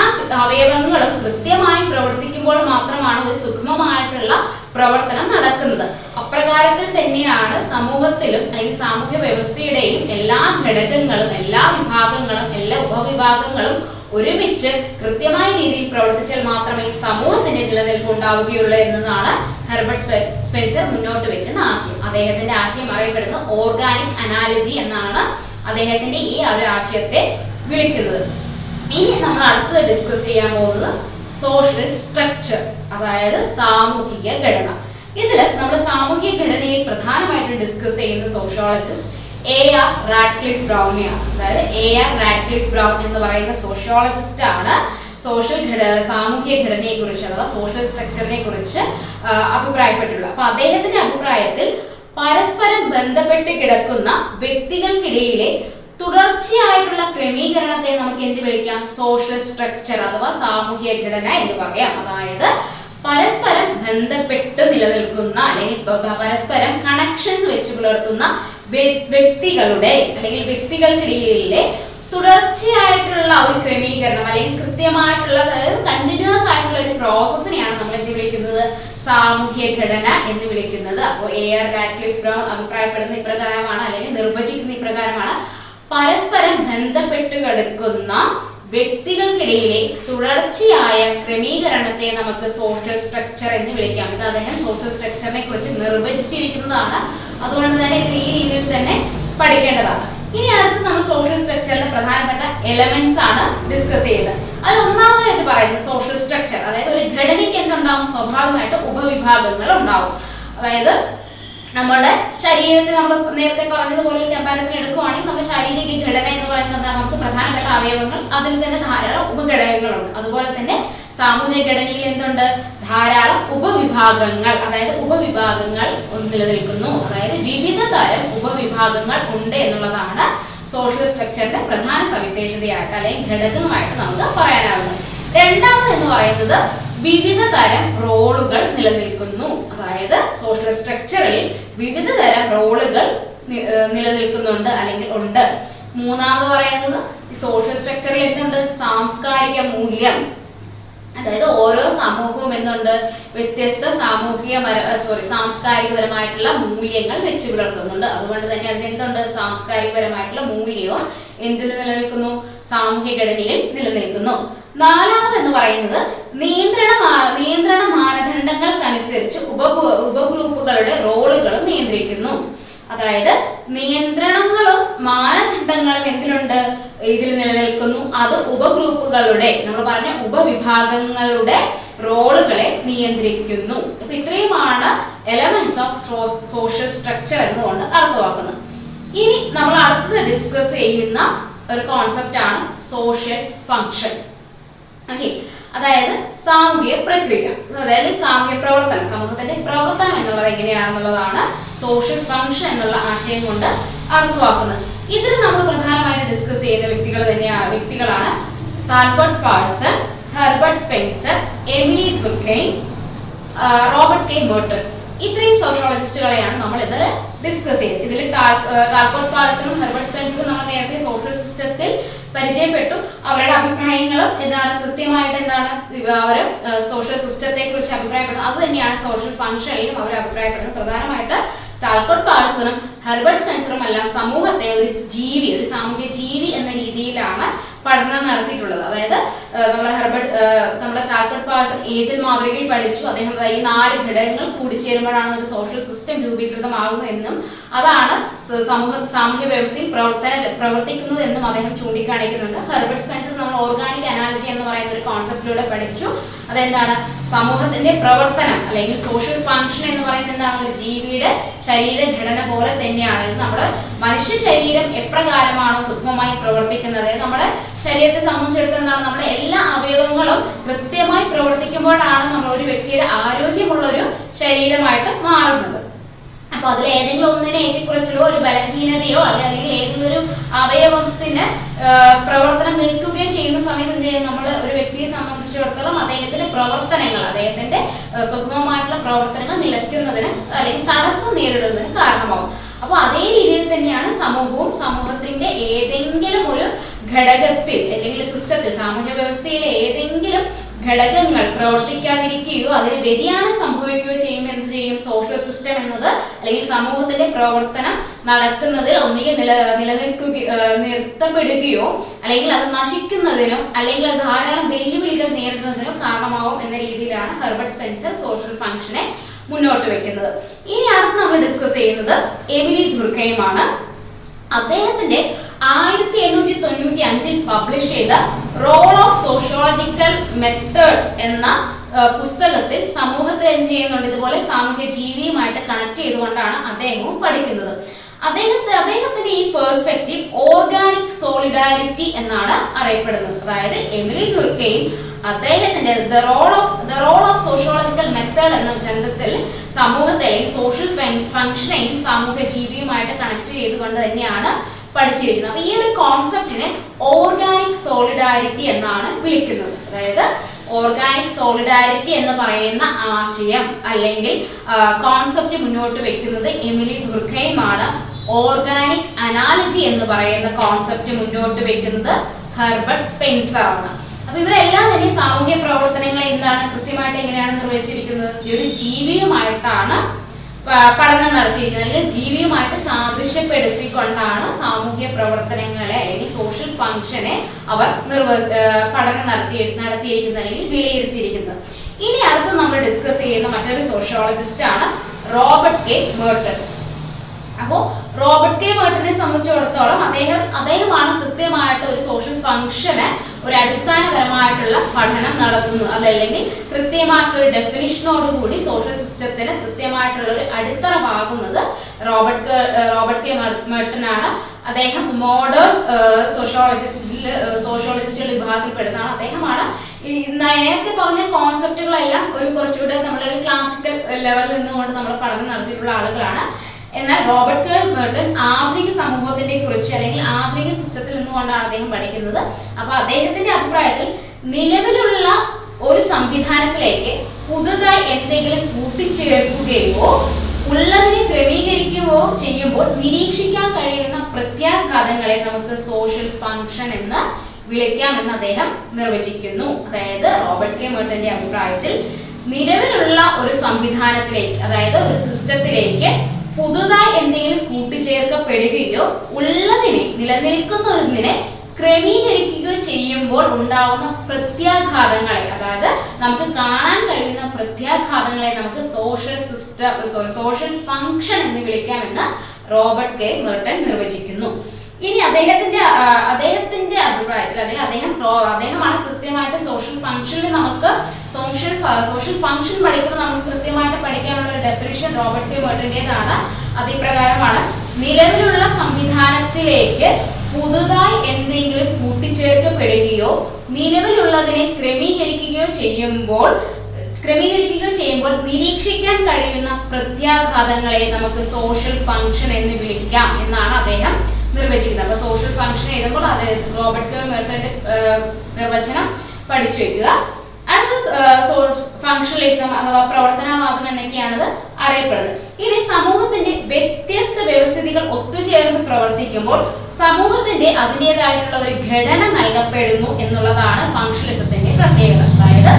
അവയവങ്ങളും കൃത്യമായി പ്രവർത്തിക്കുമ്പോൾ മാത്രമാണ് ഒരു സുഗമമായിട്ടുള്ള പ്രവർത്തനം നടക്കുന്നത്. അപ്രകാരത്തിൽ തന്നെയാണ് സമൂഹത്തിലും അല്ലെങ്കിൽ സാമൂഹ്യ വ്യവസ്ഥയുടെയും എല്ലാ ഘടകങ്ങളും എല്ലാ വിഭാഗങ്ങളും എല്ലാ ഉപവിഭാഗങ്ങളും ഒരുമിച്ച് കൃത്യമായ രീതിയിൽ പ്രവർത്തിച്ചാൽ മാത്രമേ സമൂഹത്തിന്റെ നിലനിൽപ്പ് ഉണ്ടാവുകയുള്ളൂ എന്നതാണ് ഹെർബർട്ട് സ്പെൻസർ മുന്നോട്ട് വെക്കുന്ന ആശയം. അദ്ദേഹത്തിന്റെ ആശയം അറിയപ്പെടുന്ന ഓർഗാനിക് അനാലജി എന്നാണ് അദ്ദേഹത്തിന്റെ ഈ ഒരു ആശയത്തെ വിളിക്കുന്നത്. ഇനി നമ്മൾ അടുത്തത് ഡിസ്കസ് ചെയ്യാൻ പോകുന്നത് സോഷ്യൽ സ്ട്രക്ചർ അതായത് സാമൂഹിക ഘടന. ഇതിൽ നമ്മൾ സാമൂഹിക ഘടനയിൽ പ്രധാനമായിട്ടും ഡിസ്കസ് ചെയ്യുന്ന സോഷ്യോളജിസ്റ്റ് എ ആർ റാഡ്ക്ലിഫ് ആണ് അതായത് എ ആർ റാഡ്ക്ലിഫ് ബ്രൗൺ എന്ന് പറയുന്ന സോഷ്യോളജിസ്റ്റ് ആണ് സോഷ്യൽ ഘട സാമൂഹിക ഘടനയെ കുറിച്ച് അഥവാ സോഷ്യൽ സ്ട്രക്ചറിനെ കുറിച്ച് അഭിപ്രായപ്പെട്ടിട്ടുള്ളത്. അപ്പൊ അദ്ദേഹത്തിന്റെ അഭിപ്രായത്തിൽ പരസ്പരം ബന്ധപ്പെട്ട് കിടക്കുന്ന വ്യക്തികൾക്കിടയിലെ തുടർച്ചയായിട്ടുള്ള ക്രമീകരണത്തെ നമുക്ക് എന്ത് വിളിക്കാം? സോഷ്യൽ സ്ട്രക്ചർ അഥവാ സാമൂഹിക ഘടന എന്ന് പറയാം. അതായത് പരസ്പരം ബന്ധപ്പെട്ട് നിലനിൽക്കുന്ന അല്ലെങ്കിൽ പരസ്പരം കണക്ഷൻസ് വെച്ച് പുലർത്തുന്ന വ്യ- വ്യക്തികളുടെ അല്ലെങ്കിൽ വ്യക്തികൾക്കിടയിലെ തുടർച്ചയായിട്ടുള്ള ഒരു ക്രമീകരണം അല്ലെങ്കിൽ കൃത്യമായിട്ടുള്ള അതായത് കണ്ടിന്യൂസ് ആയിട്ടുള്ള ഒരു പ്രോസസ്സിനെയാണ് നമ്മൾ എന്ത് വിളിക്കുന്നത്? സാമൂഹ്യ ഘടന എന്ന് വിളിക്കുന്നത്. അപ്പോൾ എ ആർ റാഡ്ക്ലിഫ് ബ്രൗൺ അഭിപ്രായപ്പെടുന്ന ഇപ്രകാരമാണ് അല്ലെങ്കിൽ നിർവചിക്കുന്ന ഇപ്രകാരമാണ്. പരസ്പരം ബന്ധപ്പെട്ട് കിടക്കുന്ന വ്യക്തികൾക്കിടയിലെ തുടർച്ചയായ ക്രമീകരണത്തെ നമുക്ക് സോഷ്യൽ സ്ട്രക്ചർ എന്ന് വിളിക്കാം. ഇത് അദ്ദേഹം സോഷ്യൽ സ്ട്രക്ചറിനെ കുറിച്ച് നിർവചിച്ചിരിക്കുന്നതാണ്. അതുകൊണ്ട് തന്നെ ഇത് ഈ രീതിയിൽ തന്നെ പഠിക്കേണ്ടതാണ്. ഇനി അടുത്ത് നമ്മൾ സോഷ്യൽ സ്ട്രക്ചറിന്റെ പ്രധാനപ്പെട്ട എലമെന്റ്സ് ആണ് ഡിസ്കസ് ചെയ്യുന്നത് അതിൽ ഒന്നാമതായിട്ട് പറയുന്നത് സോഷ്യൽ സ്ട്രക്ചർ അതായത് ഒരു ഘടനയ്ക്ക് എന്തുണ്ടാവും? സ്വാഭാവികമായിട്ട് ഉപവിഭാഗങ്ങൾ ഉണ്ടാവും. അതായത് നമ്മുടെ ശരീരത്തിൽ നമ്മൾ നേരത്തെ പറഞ്ഞതുപോലെ ഒരു കമ്പാരിസൺ എടുക്കുവാണെങ്കിൽ നമ്മുടെ ശാരീരിക ഘടന എന്ന് പറയുന്നത് എന്താണ് നമുക്ക് പ്രധാനപ്പെട്ട അവയവങ്ങൾ. അതിൽ തന്നെ ധാരാളം ഉപഘടകങ്ങളുണ്ട്. അതുപോലെ തന്നെ സാമൂഹിക ഘടനയിൽ എന്തുണ്ട്? ധാരാളം ഉപവിഭാഗങ്ങൾ അതായത് ഉപവിഭാഗങ്ങൾ നിലനിൽക്കുന്നു. അതായത് വിവിധ തരം ഉപവിഭാഗങ്ങൾ ഉണ്ട് എന്നുള്ളതാണ് സോഷ്യൽ സ്ട്രക്ചറിന്റെ പ്രധാന സവിശേഷതയായിട്ട് അല്ലെങ്കിൽ ഘടകമായിട്ട് നമുക്ക് പറയാനാവുന്നത്. രണ്ടാമത് എന്ന് പറയുന്നത് വിവിധ തരം റോളുകൾ നിലനിൽക്കുന്നു. അതായത് സോഫ്റ്റ്വെയർ സ്ട്രക്ചറിൽ വിവിധ തരം റോളുകൾ നിലനിൽക്കുന്നുണ്ട് അല്ലെങ്കിൽ ഉണ്ട്. മൂന്നാമത് പറയുന്നത് സോഷ്യൽ സ്ട്രക്ചറിൽ എന്തുണ്ട്? സാംസ്കാരിക മൂല്യം. അതായത് ഓരോ സമൂഹവും എന്തുണ്ട്? വ്യത്യസ്ത സാമൂഹിക സോറി സാംസ്കാരികപരമായിട്ടുള്ള മൂല്യങ്ങൾ വെച്ച് പുലർത്തുന്നുണ്ട്. അതുകൊണ്ട് തന്നെ അതിന് എന്തുണ്ട്? സാംസ്കാരികപരമായിട്ടുള്ള മൂല്യവും എന്തിൽ നിലനിൽക്കുന്നു? സാമൂഹിക ഘടനയിൽ നിലനിൽക്കുന്നു. നാലാമത് എന്ന് പറയുന്നത് നിയന്ത്രണ നിയന്ത്രണ മാനദണ്ഡങ്ങൾക്കനുസരിച്ച് ഉപ ഉപഗ്രൂപ്പുകളുടെ റോളുകളും നിയന്ത്രിക്കുന്നു. അതായത് നിയന്ത്രണങ്ങളും മാനദണ്ഡങ്ങളും എന്തിലുണ്ട്? ഇതിൽ നിലനിൽക്കുന്നു. അത് ഉപഗ്രൂപ്പുകളുടെ നമ്മൾ പറഞ്ഞ ഉപവിഭാഗങ്ങളുടെ റോളുകളെ നിയന്ത്രിക്കുന്നു. അപ്പൊ ഇത്രയുമാണ് എലമെന്റ്സ് ഓഫ് സോഷ്യൽ സ്ട്രക്ചർ എന്നുകൊണ്ട് അർത്ഥമാക്കുന്നത്. ഇനി നമ്മൾ അടുത്തത് ഡിസ്കസ് ചെയ്യുന്ന ഒരു കോൺസെപ്റ്റ് ആണ് സോഷ്യൽ ഫങ്ഷൻ ഓക്കെ അതായത് സാമൂഹിക പ്രക്രിയ. അതായത് സാമൂഹ്യ പ്രവർത്തനം. സമൂഹത്തിന്റെ പ്രവർത്തനം എന്നുള്ളത് എങ്ങനെയാണെന്നുള്ളതാണ് സോഷ്യൽ ഫങ്ഷൻ എന്നുള്ള ആശയം കൊണ്ട് അർത്ഥമാക്കുന്നത്. ഇതിൽ നമ്മൾ പ്രധാനമായിട്ട് ഡിസ്കസ് ചെയ്യുന്ന വ്യക്തികൾ തന്നെയാണ് വ്യക്തികളാണ് Talcott Parson Herbert Spencer Emile Durkheim Robert K. Merton. ഇത്രയും സോഷ്യോളജിസ്റ്റുകളെയാണ് നമ്മൾ ഇത് ഡിസ്കസ് ചെയ്തത്. ഇതിൽ താൽക്കോട്ട് പാളസനും ഹെർബർട്ട് സ്പെൻസും നമ്മൾ നേരത്തെ സോഷ്യൽ സിസ്റ്റത്തിൽ പരിചയപ്പെട്ടു. അവരുടെ അഭിപ്രായങ്ങളും എന്താണ് കൃത്യമായിട്ട് എന്താണ് അവർ സോഷ്യൽ സിസ്റ്റത്തെ കുറിച്ച് അഭിപ്രായപ്പെടുന്നത്. അത് തന്നെയാണ് സോഷ്യൽ ഫംഗ്ഷനിലും അവർ അഭിപ്രായപ്പെടുന്നത്. പ്രധാനമായിട്ട് താൽക്കോട്ട് പാഴ്സണും ഹെർബർട്ട് സ്പെൻസറും എല്ലാം സമൂഹത്തെ ഒരു ജീവി ഒരു സാമൂഹ്യ ജീവി എന്ന രീതിയിലാണ് പഠനം നടത്തിയിട്ടുള്ളത്. അതായത് നമ്മൾ ഹെർബർട്ട് നമ്മുടെ താൽക്കോട്ട് പാഴ്സൺ ഏജന്റ് മാതൃകയിൽ പഠിച്ചു. അദ്ദേഹം ഈ നാല് ഘടകങ്ങൾ കൂടിച്ചേരുമ്പോഴാണ് ഒരു സോഷ്യൽ സിസ്റ്റം രൂപീകൃതമാകുന്നത് എന്നും അതാണ് സമൂഹ സാമൂഹ്യ വ്യവസ്ഥയിൽ പ്രവർത്തന പ്രവർത്തിക്കുന്നത് എന്നും അദ്ദേഹം ചൂണ്ടിക്കാണിക്കുന്നുണ്ട്. ഹെർബർട്ട് സ്പെൻസർ നമ്മൾ ഓർഗാനിക് അനാലജി എന്ന് പറയുന്ന ഒരു കോൺസെപ്റ്റിലൂടെ പഠിച്ചു. അതെന്താണ്? സമൂഹത്തിന്റെ പ്രവർത്തനം അല്ലെങ്കിൽ സോഷ്യൽ ഫങ്ഷൻ എന്ന് പറയുന്നത് എന്താണ്? ഒരു ജീവിയുടെ ശരീരഘടന പോലെ തന്നെയാണ്. നമ്മൾ മനുഷ്യ ശരീരം എപ്രകാരമാണോ സൂക്ഷ്മമായി പ്രവർത്തിക്കുന്നത്? നമ്മുടെ ശരീരത്തെ സംബന്ധിച്ചിടത്തോളം നമ്മുടെ എല്ലാ അവയവങ്ങളും കൃത്യമായി പ്രവർത്തിക്കുമ്പോഴാണ് നമ്മൾ ഒരു വ്യക്തിയുടെ ആരോഗ്യമുള്ള ഒരു ശരീരമായിട്ട് മാറുന്നത്. അപ്പൊ അതിൽ ഏതെങ്കിലും ഒന്നിനെ ഏറ്റക്കുറച്ചിലോ ഒരു ബലഹീനതയോ അല്ലെ അല്ലെങ്കിൽ ഏതെങ്കിലും ഒരു അവയവത്തിന് പ്രവർത്തനം നിൽക്കുകയോ ചെയ്യുന്ന സമയത്ത് എന്ത് ചെയ്യും? നമ്മൾ ഒരു വ്യക്തിയെ സംബന്ധിച്ചിടത്തോളം അദ്ദേഹത്തിന്റെ പ്രവർത്തനങ്ങൾ അദ്ദേഹത്തിന്റെ സുഗമമായിട്ടുള്ള പ്രവർത്തനങ്ങൾ നിലയ്ക്കുന്നതിന് അല്ലെങ്കിൽ തടസ്സം നേരിടുന്നതിന് കാരണമാവും. അപ്പൊ അതേ രീതിയിൽ തന്നെയാണ് സമൂഹവും സമൂഹത്തിന്റെ ഏതെങ്കിലും ഒരു ഘടകത്തിൽ അല്ലെങ്കിൽ സിസ്റ്റത്തിൽ സാമൂഹ്യ വ്യവസ്ഥയിലെ ഏതെങ്കിലും ഘടകങ്ങൾ പ്രവർത്തിക്കാതിരിക്കുകയോ അതിന് വ്യതിയാനം സംഭവിക്കുകയോ ചെയ്യുമ്പോൾ എന്ത് ചെയ്യും? സോഷ്യൽ സിസ്റ്റം എന്നത് അല്ലെങ്കിൽ സമൂഹത്തിന്റെ പ്രവർത്തനം നടക്കുന്നതിൽ ഒന്നുകിൽ നില നിലനിൽക്കുകയോ നിർത്തപ്പെടുകയോ അല്ലെങ്കിൽ അത് നശിക്കുന്നതിനും അല്ലെങ്കിൽ ധാരാളം വെല്ലുവിളികൾ നേരിടുന്നതിനും കാരണമാവും എന്ന രീതിയിലാണ് ഹെർബർട്ട് സ്പെൻസർ സോഷ്യൽ ഫങ്ഷനെ മുന്നോട്ട് വെക്കുന്നത്. ഇനി അടുത്ത് നമ്മൾ ഡിസ്കസ് ചെയ്യുന്നത് എമിലി ദുർഗയുമാണ്. അദ്ദേഹത്തിന്റെ ആയിരത്തി എണ്ണൂറ്റി തൊണ്ണൂറ്റി അഞ്ചിൽ പബ്ലിഷ് ചെയ്ത റോൾ ഓഫ് സോഷ്യോളജിക്കൽ മെത്തേഡ് എന്ന പുസ്തകത്തിൽ സമൂഹത്തെ എന്ത് ചെയ്യുന്നുണ്ട്? ഇതുപോലെ സാമൂഹ്യ ജീവിയുമായിട്ട് കണക്ട് ചെയ്തുകൊണ്ടാണ് അദ്ദേഹവും പഠിക്കുന്നത്. അദ്ദേഹത്തെ അദ്ദേഹത്തിന്റെ ഈ പേഴ്സ്പെക്റ്റീവ് ഓർഗാനിക് സോളിഡാരിറ്റി എന്നാണ് അറിയപ്പെടുന്നത്. അതായത് എമിലി ദുർഗയും അദ്ദേഹത്തിന്റെ the role of the role of sociological method എന്ന ഗ്രന്ഥത്തിൽ സമൂഹത്തെയും സോഷ്യൽ ഫംഗ്ഷനെയും സാമൂഹ്യ ജീവിയുമായിട്ട് കണക്ട് ചെയ്തുകൊണ്ട് തന്നെയാണ് പഠിച്ചിരിക്കുന്നത്. അപ്പൊ ഈ ഒരു കോൺസെപ്റ്റിനെ ഓർഗാനിക് സോളിഡാരിറ്റി എന്നാണ് വിളിക്കുന്നത്. അതായത് ഓർഗാനിക് സോളിഡാരിറ്റി എന്ന് പറയുന്ന ആശയം അല്ലെങ്കിൽ കോൺസെപ്റ്റ് മുന്നോട്ട് വെക്കുന്നത് എമിലി ദുർഗയുമാണ്. ഓർഗാനിക് അനാലജി എന്ന് പറയുന്ന കോൺസെപ്റ്റ് മുന്നോട്ട് വെക്കുന്നത് ഹെർബർട്ട് സ്പെൻസർ ആണ് അപ്പൊ ഇവരെല്ലാം തന്നെ സാമൂഹ്യ പ്രവർത്തനങ്ങളെ എന്താണ് കൃത്യമായിട്ട് എങ്ങനെയാണ് നിർവചിച്ചിരിക്കുന്നത് ഒരു ജീവിയുമായിട്ടാണ് പഠനം നടത്തിയിരിക്കുന്നത്. അല്ലെങ്കിൽ ജീവിയുമായിട്ട് സാദൃശ്യപ്പെടുത്തിക്കൊണ്ടാണ് സാമൂഹ്യ പ്രവർത്തനങ്ങളെ അല്ലെങ്കിൽ സോഷ്യൽ ഫങ്ഷനെ അവർ നിർവ പഠനം നടത്തി നടത്തിയിരിക്കുന്നത് അല്ലെങ്കിൽ വിലയിരുത്തിയിരിക്കുന്നത്. ഇനി അടുത്ത് നമ്മൾ ഡിസ്കസ് ചെയ്യുന്ന മറ്റൊരു സോഷ്യോളജിസ്റ്റ് ആണ് റോബർട്ട് കെ. മേർട്ടൺ അപ്പോൾ റോബർട്ട് കെ വേർട്ടിനെ സംബന്ധിച്ചിടത്തോളം അദ്ദേഹം അദ്ദേഹമാണ് കൃത്യമായിട്ട് ഒരു സോഷ്യൽ ഫംഗ്ഷന് ഒരു അടിസ്ഥാനപരമായിട്ടുള്ള പഠനം നടത്തുന്നത്. അതല്ലെങ്കിൽ കൃത്യമായിട്ടുള്ള ഒരു ഡെഫിനിഷനോടുകൂടി സോഷ്യൽ സിസ്റ്റത്തിന് കൃത്യമായിട്ടുള്ള ഒരു അടിത്തറ പാകുന്നത് റോബർട്ട് റോബർട്ട് കെ മേർട്ടനാണ്. അദ്ദേഹം മോഡേൺ സോഷ്യോളജിസ്റ്റിൽ സോഷ്യോളജിസ്റ്റുകൾ വിഭാഗത്തിൽപ്പെടുന്നതാണ്. അദ്ദേഹമാണ് ഈ നേരത്തെ പറഞ്ഞ കോൺസെപ്റ്റുകളെല്ലാം ഒരു കുറച്ചുകൂടെ നമ്മുടെ ഒരു ക്ലാസിക്കൽ ലെവലിൽ നിന്നുകൊണ്ട് നമ്മൾ പഠനം നടത്തിയിട്ടുള്ള ആളുകളാണ്. എന്നാൽ റോബർട്ട് കേൾ മേർട്ടൺ ആധുനിക സമൂഹത്തിന്റെ കുറിച്ച് അല്ലെങ്കിൽ ആധുനിക സിസ്റ്റത്തിൽ നിന്നുകൊണ്ടാണ് അദ്ദേഹം പഠിക്കുന്നത്. അപ്പൊ അദ്ദേഹത്തിന്റെ അഭിപ്രായത്തിൽ നിലവിലുള്ള ഒരു സംവിധാനത്തിലേക്ക് പുതുതായി എന്തെങ്കിലും കൂട്ടിച്ചേർക്കുകയോ ഉള്ളതിനെ ക്രമീകരിക്കുകയോ ചെയ്യുമ്പോൾ നിരീക്ഷിക്കാൻ കഴിയുന്ന പ്രത്യാഘാതങ്ങളെ നമുക്ക് സോഷ്യൽ ഫങ്ഷൻ എന്ന് വിളിക്കാമെന്ന് അദ്ദേഹം നിർവചിക്കുന്നു. അതായത് റോബർട്ട് കെ. മേർട്ടന്റെ അഭിപ്രായത്തിൽ നിലവിലുള്ള ഒരു സംവിധാനത്തിലേക്ക് അതായത് ഒരു സിസ്റ്റത്തിലേക്ക് പുതുതായി എന്തെങ്കിലും കൂട്ടിച്ചേർക്കപ്പെടുകയോ ഉള്ളതിനെ നിലനിൽക്കുന്ന ഒന്നിനെ ക്രമീകരിക്കുകയോ ചെയ്യുമ്പോൾ ഉണ്ടാവുന്ന പ്രത്യാഘാതങ്ങളെ അതായത് നമുക്ക് കാണാൻ കഴിയുന്ന പ്രത്യാഘാതങ്ങളെ നമുക്ക് social system sorry social function എന്ന് വിളിക്കാമെന്ന് റോബർട്ട് കെ. മെർട്ടൺ നിർവചിക്കുന്നു. ഇനി അദ്ദേഹത്തിന്റെ അദ്ദേഹത്തിന്റെ അഭിപ്രായത്തിൽ അല്ലെങ്കിൽ അദ്ദേഹം അദ്ദേഹമാണ് കൃത്യമായിട്ട് സോഷ്യൽ ഫംഗ്ഷനിൽ നമുക്ക് സോഷ്യൽ സോഷ്യൽ ഫംഗ്ഷൻ പഠിക്കുമ്പോൾ നമുക്ക് കൃത്യമായിട്ട് പഠിക്കാനുള്ള ഒരു ഡെഫിനിഷൻ റോബർട്ട് കെ ഇപ്രകാരമാണ് നിലവിലുള്ള സംവിധാനത്തിലേക്ക് പുതുതായി എന്തെങ്കിലും കൂട്ടിച്ചേർക്കപ്പെടുകയോ നിലവിലുള്ളതിനെ ക്രമീകരിക്കുകയോ ചെയ്യുമ്പോൾ ക്രമീകരിക്കുകയോ ചെയ്യുമ്പോൾ നിരീക്ഷിക്കാൻ കഴിയുന്ന പ്രത്യാഘാതങ്ങളെ നമുക്ക് സോഷ്യൽ ഫംഗ്ഷൻ എന്ന് വിളിക്കാം എന്നാണ് അദ്ദേഹം നിർവചിക്കുന്നത് അപ്പൊ സോഷ്യൽ ഫംഗ്ഷൻ എഴുതുമ്പോൾ അത് റോബർട്ട് മെർട്ടന്റെ നിർവചനം പഠിച്ചു വെക്കുക അടുത്ത ഫംഗ്ഷണലിസം അഥവാ പ്രവർത്തനവാദം എന്നൊക്കെയാണത് അറിയപ്പെടുന്നത്. ഇനി സമൂഹത്തിന്റെ വ്യത്യസ്ത വ്യവസ്ഥിതികൾ ഒത്തുചേർന്ന് പ്രവർത്തിക്കുമ്പോൾ സമൂഹത്തിന്റെ അതിന്റെതായിട്ടുള്ള ഒരു ഘടന നൽകപ്പെടുന്നു എന്നുള്ളതാണ് ഫംഗ്ഷണലിസത്തിന്റെ പ്രത്യേകത. അതായത്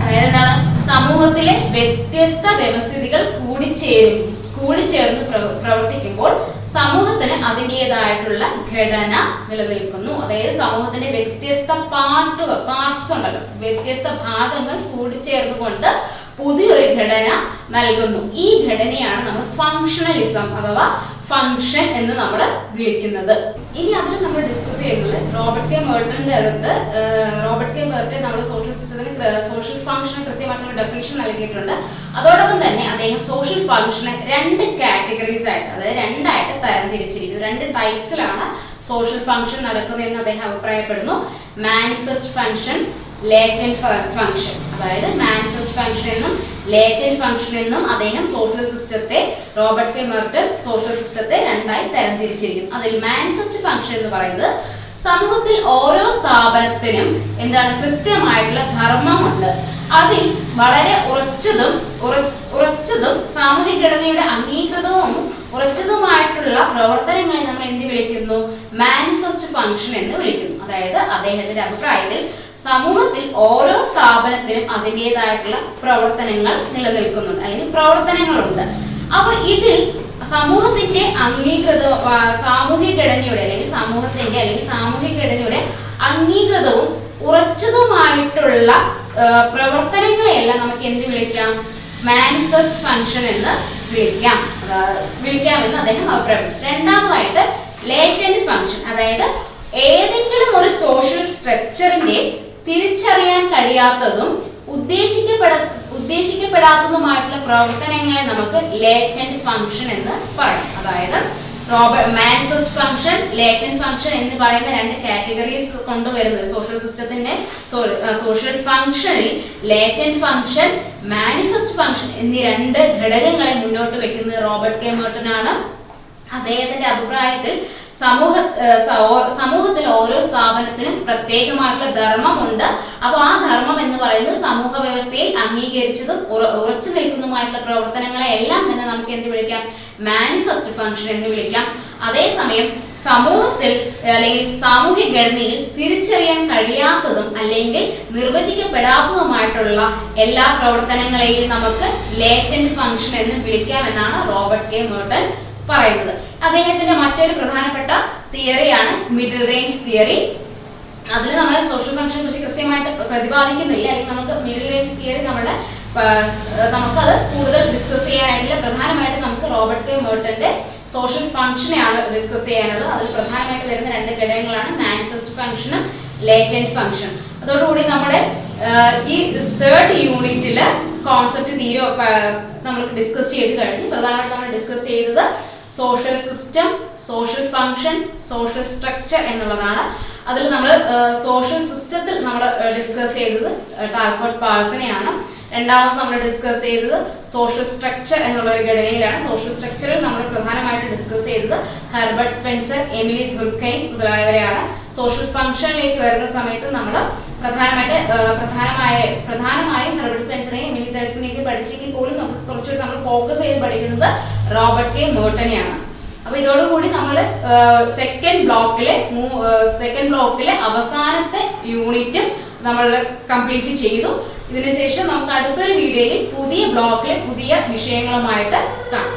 അതായത് എന്താണ്? സമൂഹത്തിലെ വ്യത്യസ്ത വ്യവസ്ഥിതികൾ കൂടിച്ചേരും കൂടിച്ചേർന്ന് പ്രവ- പ്രവർത്തിക്കുമ്പോൾ സമൂഹത്തിന് അതിന്റെതായിട്ടുള്ള ഘടന നിലനിൽക്കുന്നു. അതായത് സമൂഹത്തിന്റെ വ്യത്യസ്ത പാർട്ടുകൾ പാർട്സ് ഉണ്ടല്ലോ. വ്യത്യസ്ത ഭാഗങ്ങൾ കൂടിച്ചേർന്നുകൊണ്ട് പുതിയൊരു ഘടന നൽകുന്നു. ഈ ഘടനയാണ് നമ്മൾ ഫങ്ഷണലിസം അഥവാ ഫങ്ഷൻ എന്ന് നമ്മൾ വിളിക്കുന്നത്. ഇനി അതിൽ നമ്മൾ ഡിസ്കസ് ചെയ്യുന്നത് റോബർട്ട് കെ മേർട്ടന്റെ അകത്ത് റോബർട്ട് കെ മേർട്ടൻ നമ്മുടെ സോഷ്യൽ സിസ്റ്റത്തിന് സോഷ്യൽ ഫംഗ്ഷന് കൃത്യമായിട്ട് ഒരു ഡെഫിനിഷൻ നൽകിയിട്ടുണ്ട്. അതോടൊപ്പം തന്നെ അദ്ദേഹം സോഷ്യൽ ഫംഗ്ഷനെ രണ്ട് കാറ്റഗറീസ് ആയിട്ട് അതായത് രണ്ടായിട്ട് തരംതിരിച്ചിരിക്കുന്നു. രണ്ട് ടൈപ്സിലാണ് സോഷ്യൽ ഫംഗ്ഷൻ നടക്കുന്നതെന്ന് അദ്ദേഹം അഭിപ്രായപ്പെടുന്നു. മാനിഫെസ്റ്റ് ഫംഗ്ഷൻ ലേറ്റന്റ് ഫംഗ്ഷൻ അതായത് മാനിഫെസ്റ്റ് ഫംഗ്ഷൻ എന്നും ലേറ്റന്റ് ഫംഗ്ഷൻ എന്നും അദ്ദേഹം സോഷ്യൽ സിസ്റ്റത്തെ റോബർട്ട് കെ സോഷ്യൽ സിസ്റ്റത്തെ രണ്ടായി തരംതിരിച്ചിരിക്കുന്നു. അതിൽ മാനിഫെസ്റ്റ് ഫംഗ്ഷൻ എന്ന് പറയുന്നത് സമൂഹത്തിൽ ഓരോ സ്ഥാപനത്തിനും എന്താണ് കൃത്യമായിട്ടുള്ള ധർമ്മമുണ്ട്. അതിൽ വളരെ ഉറച്ചതും ഉറച്ചതും സാമൂഹിക ഘടനയുടെ അംഗീകൃതവും ഉറച്ചതുമായിട്ടുള്ള പ്രവർത്തനങ്ങളെ നമ്മൾ എന്ത് വിളിക്കുന്നു? മാനിഫെസ്റ്റ് ഫംഗ്ഷൻ എന്ന് വിളിക്കുന്നു. അതായത് അദ്ദേഹത്തിന്റെ അഭിപ്രായത്തിൽ സമൂഹത്തിൽ ഓരോ സ്ഥാപനത്തിനും അതിന്റെതായിട്ടുള്ള പ്രവർത്തനങ്ങൾ നിലനിൽക്കുന്നുണ്ട്. അല്ലെങ്കിൽ പ്രവർത്തനങ്ങളുണ്ട്. അപ്പൊ ഇതിൽ സമൂഹത്തിന്റെ അംഗീകൃത സാമൂഹിക ഘടനയുടെ അല്ലെങ്കിൽ സമൂഹത്തിന്റെ അല്ലെങ്കിൽ സാമൂഹിക ഘടനയുടെ അംഗീകൃതവും ഉറച്ചതുമായിട്ടുള്ള പ്രവർത്തനങ്ങളെയെല്ലാം നമുക്ക് എന്ത് വിളിക്കാം? മാനിഫെസ്റ്റ് ഫംഗ്ഷൻ എന്ന് വിളിക്കാം. വിളിക്കാമെന്ന് അദ്ദേഹം അഭിപ്രായപ്പെട്ടു. രണ്ടാമതായിട്ട് ലേറ്റന്റ് ഫംഗ്ഷൻ അതായത് ഏതെങ്കിലും ഒരു സോഷ്യൽ സ്ട്രക്ചറിന്റെ തിരിച്ചറിയാൻ കഴിയാത്തതും ഉദ്ദേശിക്കപ്പെട ഉദ്ദേശിക്കപ്പെടാത്തതുമായിട്ടുള്ള പ്രവർത്തനങ്ങളെ നമുക്ക് ലേറ്റന്റ് ഫംഗ്ഷൻ എന്ന് പറയാം. അതായത് Robert manifest function latent function എന്ന് പറയുന്ന രണ്ട് കാറ്റഗറീസ് കൊണ്ടുവരുന്നത്. സോഷ്യൽ സിസ്റ്റത്തിന്റെ സോഷ്യൽ ഫംഗ്ഷനിൽ ലേറ്റൻ ഫംഗ്ഷൻ മാനിഫെസ്റ്റ് ഫംഗ്ഷൻ എന്നീ രണ്ട് ഘടകങ്ങളെ മുന്നോട്ട് വെക്കുന്നത് റോബർട്ട് കെ മേർട്ടൻ ആണ്. അദ്ദേഹത്തിന്റെ അഭിപ്രായത്തിൽ സമൂഹ സമൂഹത്തിൽ ഓരോ സ്ഥാപനത്തിനും പ്രത്യേകമായിട്ടുള്ള ധർമ്മമുണ്ട്. അപ്പോൾ ആ ധർമ്മം എന്ന് പറയുന്നത് സമൂഹ വ്യവസ്ഥയിൽ അംഗീകരിച്ചതും ഉറ- ഉറച്ചു നിൽക്കുന്നതുമായിട്ടുള്ള പ്രവർത്തനങ്ങളെ എല്ലാം തന്നെ നമുക്ക് എന്ത് വിളിക്കാം? മാനിഫെസ്റ്റ് ഫംഗ്ഷൻ എന്ന് വിളിക്കാം. അതേസമയം സമൂഹത്തിൽ അല്ലെങ്കിൽ സാമൂഹ്യ ഘടനയിൽ തിരിച്ചറിയാൻ കഴിയാത്തതും അല്ലെങ്കിൽ നിർവചിക്കപ്പെടാത്തതുമായിട്ടുള്ള എല്ലാ പ്രവർത്തനങ്ങളെയും നമുക്ക് ലേറ്റന്റ് ഫംഗ്ഷൻ എന്ന് വിളിക്കാം എന്നാണ് റോബർട്ട് കെ. മേർട്ടൻ പറയുന്നത്. അദ്ദേഹത്തിന്റെ മറ്റൊരു പ്രധാനപ്പെട്ട തിയറിയാണ് മിഡിൽ റേഞ്ച് തിയറി അതിൽ നമ്മൾ സോഷ്യൽ ഫംഗ്ഷനെ കുറിച്ച് കൃത്യമായിട്ട് പ്രതിപാദിക്കുന്നില്ല. അല്ലെങ്കിൽ നമുക്ക് മിഡിൽ റേഞ്ച് തിയറി നമ്മുടെ നമുക്കത് കൂടുതൽ ഡിസ്കസ് ചെയ്യാനായിട്ടില്ല. പ്രധാനമായിട്ട് നമുക്ക് റോബർട്ട് കെ. മേർട്ടന്റെ സോഷ്യൽ ഫംഗ്ഷനെയാണ് ഡിസ്കസ് ചെയ്യാനുള്ളത്. അതിൽ പ്രധാനമായിട്ട് വരുന്ന രണ്ട് ഘടകങ്ങളാണ് മാനിഫെസ്റ്റ് ഫംഗ്ഷനും ലേറ്റന്റ് ഫംഗ്ഷൻ അതോടുകൂടി നമ്മുടെ ഈ തേർഡ് യൂണിറ്റിൽ കോൺസെപ്റ്റ് തീരെ നമ്മൾ ഡിസ്കസ് ചെയ്ത് കഴിഞ്ഞു. പ്രധാനമായിട്ട് നമ്മൾ ഡിസ്കസ് ചെയ്തത് social system social function social structure എന്നുള്ളതാണ്. അതിൽ നമ്മൾ സോഷ്യൽ സിസ്റ്റത്തിൽ നമ്മൾ ഡിസ്കസ് ചെയ്തത് ടാൽക്കോട്ട് പാഴ്സനെയാണ് രണ്ടാമത് നമ്മൾ ഡിസ്കസ് ചെയ്തത് സോഷ്യൽ സ്ട്രക്ചർ എന്നുള്ള ഒരു ഘടനയിലാണ് സോഷ്യൽ സ്ട്രക്ചറിൽ നമ്മൾ പ്രധാനമായിട്ട് ഡിസ്കസ് ചെയ്തത് ഹെർബർട്ട് സ്പെൻസർ എമിലി ദുർക്കൈൻ മുതലായവരെയാണ്. സോഷ്യൽ ഫങ്ഷനിലേക്ക് വരുന്ന സമയത്ത് നമ്മൾ പ്രധാനമായിട്ട് പ്രധാനമായ പ്രധാനമായും ഹെർബർട്ട് സ്പെൻസറെയും എമിലി തെരപ്പിനെയൊക്കെ പഠിച്ചെങ്കിൽ പോലും നമുക്ക് കുറച്ചുകൂടി നമ്മൾ ഫോക്കസ് ചെയ്ത് പഠിക്കുന്നത് റോബർട്ട് കെ മേർട്ടനെയാണ് അപ്പൊ ഇതോടുകൂടി നമ്മൾ സെക്കൻഡ് ബ്ലോക്കിലെ സെക്കൻഡ് ബ്ലോക്കിലെ അവസാനത്തെ യൂണിറ്റും നമ്മൾ കംപ്ലീറ്റ് ചെയ്തു. ഇതിനുശേഷം നമുക്ക് അടുത്തൊരു വീഡിയോയിൽ പുതിയ ബ്ലോക്കിലെ പുതിയ വിഷയങ്ങളുമായിട്ട് കാണാം.